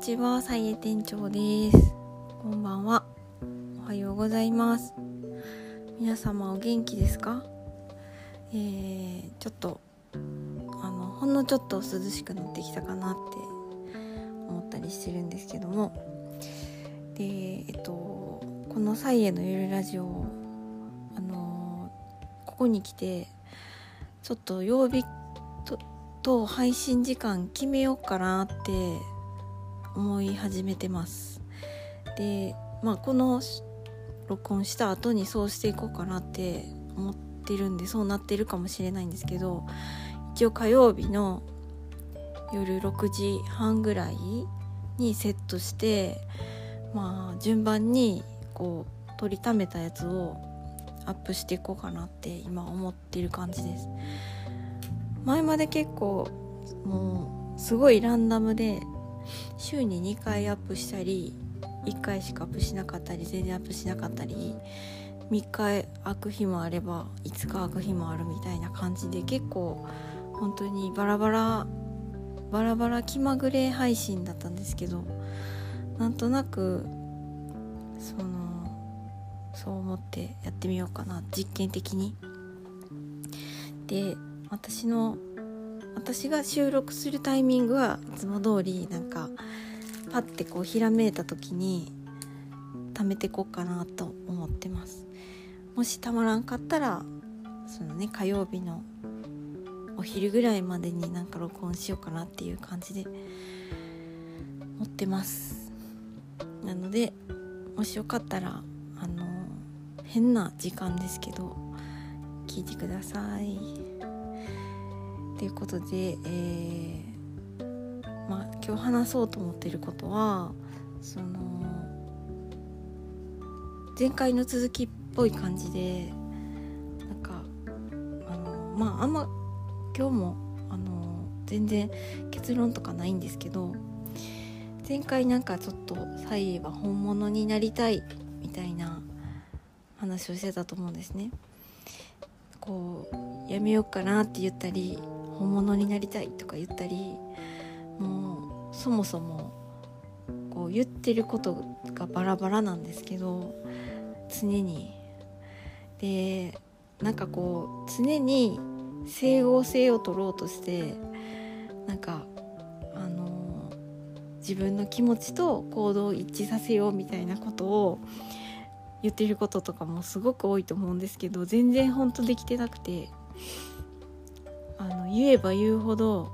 ちは、さいえ店長です。こんばんは。おはようございます。皆様お元気ですか？えー、ちょっと、あの、ほんのちょっと涼しくなってきたかなって思ったりしてるんですけども。で、えっと、このサイエのゆるラジオ、あの、ここに来て、ちょっと曜日とと配信時間決めようかなって思い始めてます。でまあこの録音した後にそうしていこうかなって思ってるんでそうなってるかもしれないんですけど一応火曜日の夜6時半ぐらいにセットしてまあ順番にこう取りためたやつをアップしていこうかなって今思ってる感じです。前まで結構もうすごいランダムで週に2回アップしたり1回しかアップしなかったり全然アップしなかったり3日空く日もあれば5日空く日もあるみたいな感じで結構本当にバラバラバラバラ気まぐれ配信だったんですけどなんとなくそのそう思ってやってみようかな実験的に。で私の私が収録するタイミングはいつも通りなんかパッてこうひらめいた時に貯めてこうかなと思ってます。もしたまらんかったらそのね火曜日のお昼ぐらいまでになんか録音しようかなっていう感じで持ってます。なのでもしよかったらあの変な時間ですけど聞いてください。ということで、えー、まあ今日話そうと思っていることはその前回の続きっぽい感じでなんかあのまああんま今日もあの全然結論とかないんですけど前回なんかちょっとサイは本物になりたいみたいな話をしてたと思うんですね。こうやめようかなって言ったり本物になりたいとか言ったりもうそもそもこう言ってることがバラバラなんですけど常に。でなんかこう常に整合性を取ろうとしてなんかあの自分の気持ちと行動を一致させようみたいなことを言ってることとかもすごく多いと思うんですけど全然本当できてなくて。あの言えば言うほど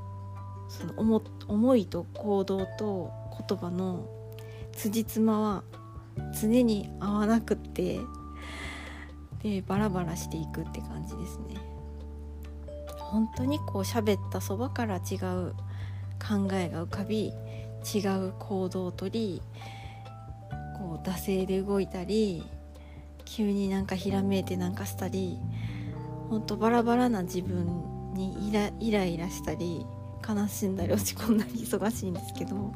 その思思いと行動と言葉の辻褄は常に合わなくってでバラバラしていくって感じですね。本当にこう喋ったそばから違う考えが浮かび違う行動をとりこう惰性で動いたり急になんかひらめいてなんかしたりほんとバラバラな自分にイライライラしたり悲しんだり落ち込んだり忙しいんですけど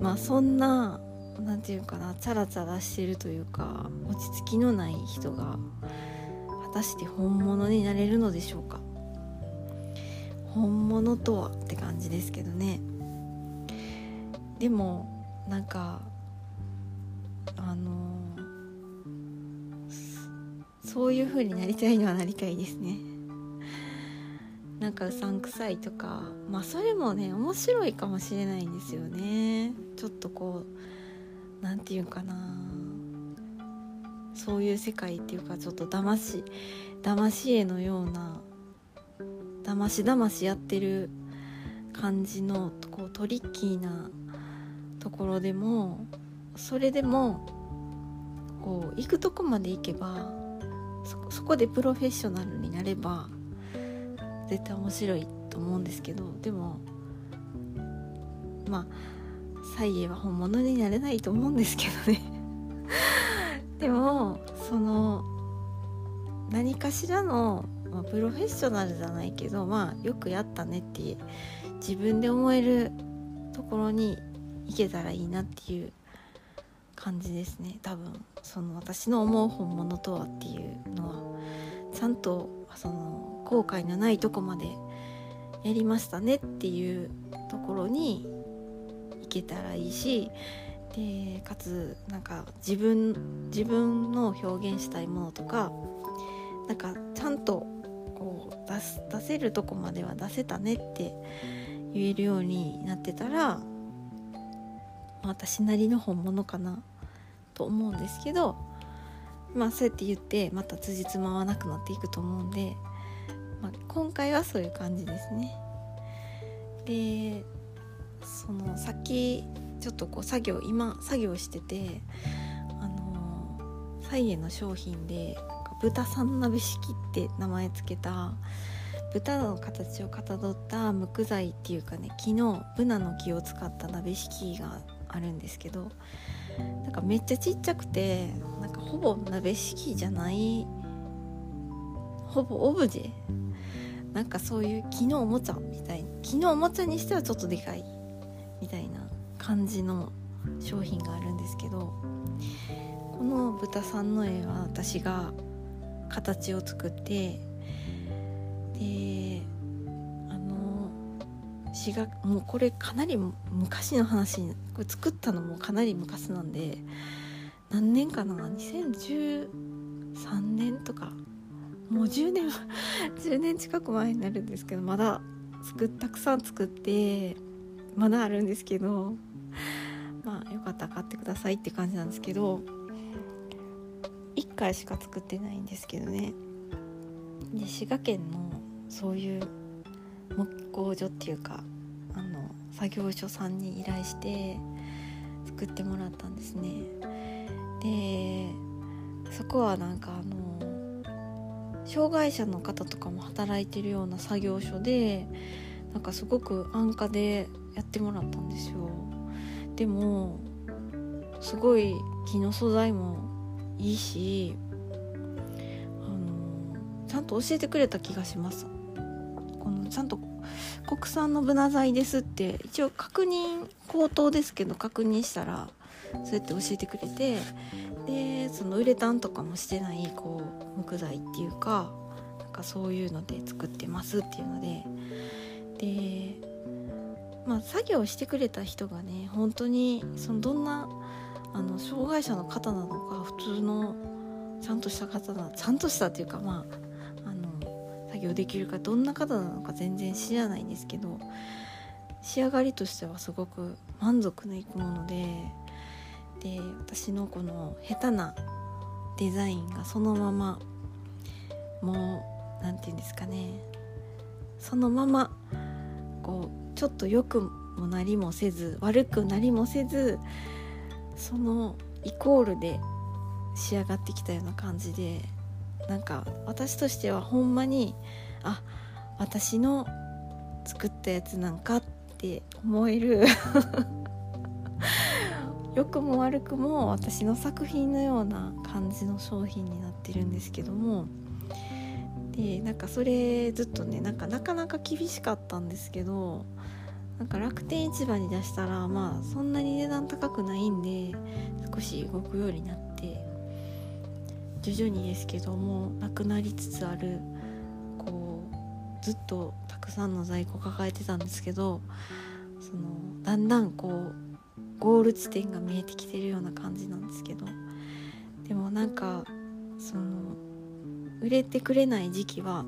まあそんな何て言うかなチャラチャラしてるというか落ち着きのない人が果たして本物になれるのでしょうか。本物とはって感じですけどね。でもなんかあのそういう風になりたいのはなりたいですね。なんかうさんくさいとかまあそれもね面白いかもしれないんですよね。ちょっとこう何て言うかな。そういう世界っていうかちょっと騙し騙し絵のような騙し騙しやってる感じのこうトリッキーなところでもそれでもこう行くとこまで行けばそこでプロフェッショナルになれば絶対面白いと思うんですけどでもまあサイエは本物になれないと思うんですけどね。でもその何かしらの、まあ、プロフェッショナルじゃないけどまあよくやったねって自分で思えるところに行けたらいいなっていう感じですね。多分その私の思う本物とはっていうのはちゃんとその後悔のないとこまでやりましたねっていうところに行けたらいいしでかつなんか自分自分の表現したいものとかなんかちゃんとこう出す出せるとこまでは出せたねって言えるようになってたらま私なりの本物かなと思うんですけどまあそうやって言ってまた辻褄合わなくなっていくと思うんで、まあ、今回はそういう感じですね。でそのさっきちょっとこう作業今作業しててあのサイエの商品で豚さん鍋敷って名前つけた豚の形をかたどった無垢材っていうかね木のブナの木を使った鍋敷があるんですけどなんかめっちゃちっちゃくてなんかほぼ鍋敷じゃないほぼオブジェ？なんかそういう木のおもちゃみたい木のおもちゃにしてはちょっとでかいみたいな感じの商品があるんですけどこの豚さんの絵は私が形を作ってであの詩がもうこれかなり昔の話これ作ったのもかなり昔なんで何年かな？2013年とかもう10年10年近く前になるんですけどまだ作たくさん作ってまだあるんですけどまあよかったら買ってくださいって感じなんですけど1回しか作ってないんですけどね。で滋賀県のそういう木工所っていうかあの作業所さんに依頼して作ってもらったんですね。でそこはなんかあの障害者の方とかも働いてるような作業所でなんかすごく安価でやってもらったんですよ。でもすごい木の素材もいいしあのちゃんと教えてくれた気がします。このちゃんと国産のブナ材ですって一応確認口頭ですけど確認したらそうやって教えてくれてでそのウレタンとかもしてないこう木材っていうかなんかそういうので作ってますっていうので。でまあ作業してくれた人がね本当にそのどんなあの障害者の方なのか普通のちゃんとした方なちゃんとしたっていうかまああの作業できるかどんな方なのか全然知らないんですけど仕上がりとしてはすごく満足のいくもので。で私のこの下手なデザインがそのままもう何て言うんですかね。そのままこうちょっと良くもなりもせず悪くなりもせずそのイコールで仕上がってきたような感じでなんか私としてはほんまにあ私の作ったやつなんかって思える。良くも悪くも私の作品のような感じの商品になってるんですけども。でなんかそれずっとねなんかなかなか厳しかったんですけどなんか楽天市場に出したらまあそんなに値段高くないんで少し動くようになって徐々にですけどもなくなりつつあるこうずっとたくさんの在庫抱えてたんですけどそのだんだんこうゴール地点が見えてきてるような感じなんですけどでもなんかその売れてくれない時期は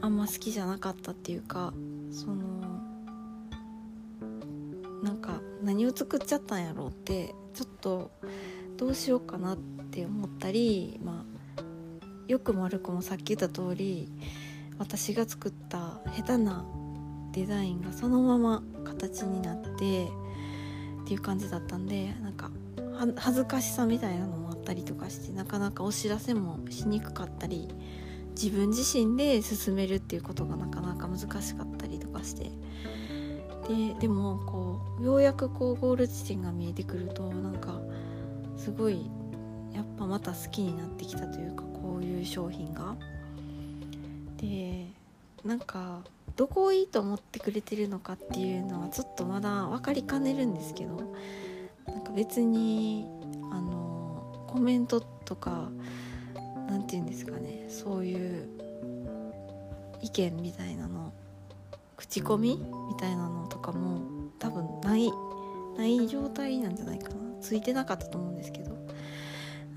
あんま好きじゃなかったっていうかそのなんか何を作っちゃったんやろうってちょっとどうしようかなって思ったりまあよくも悪くもさっき言った通り私が作った下手なデザインがそのまま形になってっていう感じだったんでなんか恥ずかしさみたいなのもあったりとかしてなかなかお知らせもしにくかったり自分自身で進めるっていうことがなかなか難しかったりとかしてででもこうようやくこうゴール地点が見えてくるとなんかすごいやっぱまた好きになってきたというかこういう商品が。でなんかどこをいいと思ってくれてるのかっていうのはちょっとまだ分かりかねるんですけどなんか別にあのコメントとか何て言うんですかねそういう意見みたいなの口コミみたいなのとかも多分ないない状態なんじゃないかな。ついてなかったと思うんですけど。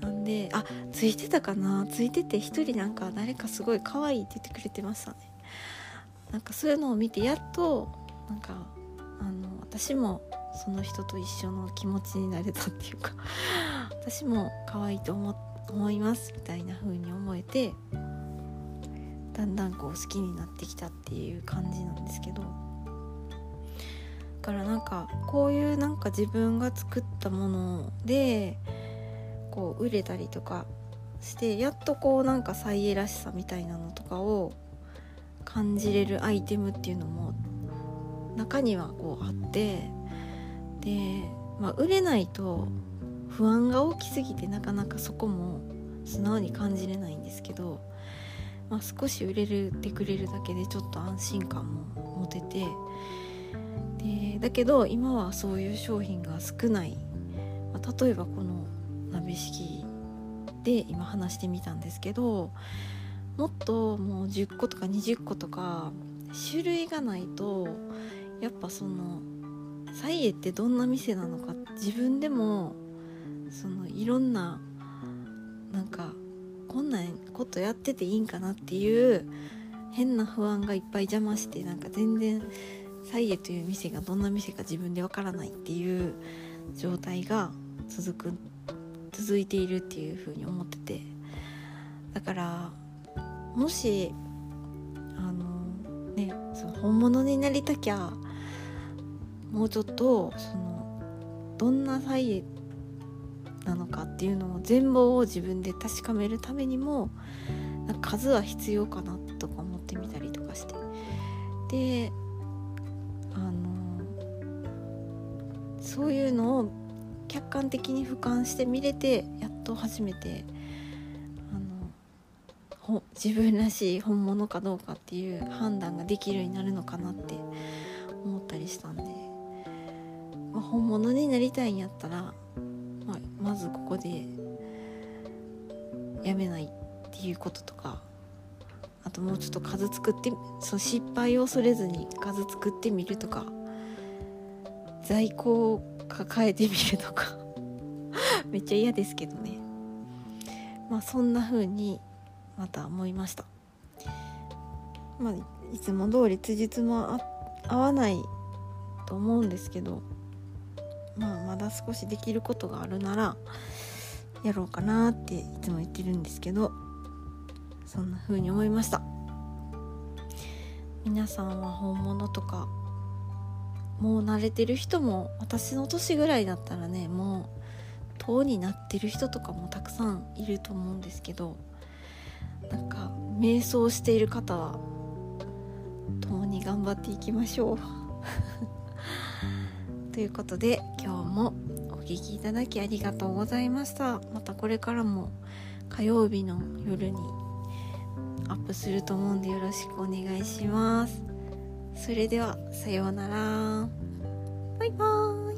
なんであついてたかな。ついてて一人なんか誰かすごい可愛いって言ってくれてましたね。なんかそういうのを見てやっとなんかあの私もその人と一緒の気持ちになれたっていうか 私も可愛いと思思いますみたいな風に思えてだんだんこう好きになってきたっていう感じなんですけど。だからなんかこういうなんか自分が作ったものでこう売れたりとかしてやっとこうなんか再エらしさみたいなのとかを感じれるアイテムっていうのも中にはこうあってで、まあ、売れないと不安が大きすぎてなかなかそこも素直に感じれないんですけど、まあ、少し売れるてくれるだけでちょっと安心感も持ててでだけど今はそういう商品が少ない、まあ、例えばこの鍋敷きで今話してみたんですけどもっともう10個とか20個とか種類がないとやっぱそのサイエってどんな店なのか自分でもそのいろんななんかこんなことやってていいんかなっていう変な不安がいっぱい邪魔してなんか全然サイエという店がどんな店か自分でわからないっていう状態が続く続いているっていうふうに思ってて。だからもしあのねその本物になりたきゃもうちょっとそのどんなサイなのかっていうのを全貌を自分で確かめるためにも数は必要かなとか思ってみたりとかして。であのそういうのを客観的に俯瞰して見れてやっと初めて自分らしい本物かどうかっていう判断ができるようになるのかなって思ったりしたんで、まあ、本物になりたいんやったら、まあ、まずここでやめないっていうこととかあともうちょっと数作ってその失敗を恐れずに数作ってみるとか在庫を抱えてみるとか めっちゃ嫌ですけどね。まあそんな風にまた思いました。まあいつも通り辻褄合わないと思うんですけどまあまだ少しできることがあるならやろうかなっていつも言ってるんですけどそんな風に思いました。皆さんは本物とかもう慣れてる人も私の年ぐらいだったらねもう党になってる人とかもたくさんいると思うんですけどなんか瞑想している方は共に頑張っていきましょう。ということで今日もお聴きいただきありがとうございました。またこれからも火曜日の夜にアップすると思うんでよろしくお願いします。それではさようなら。バイバーイ。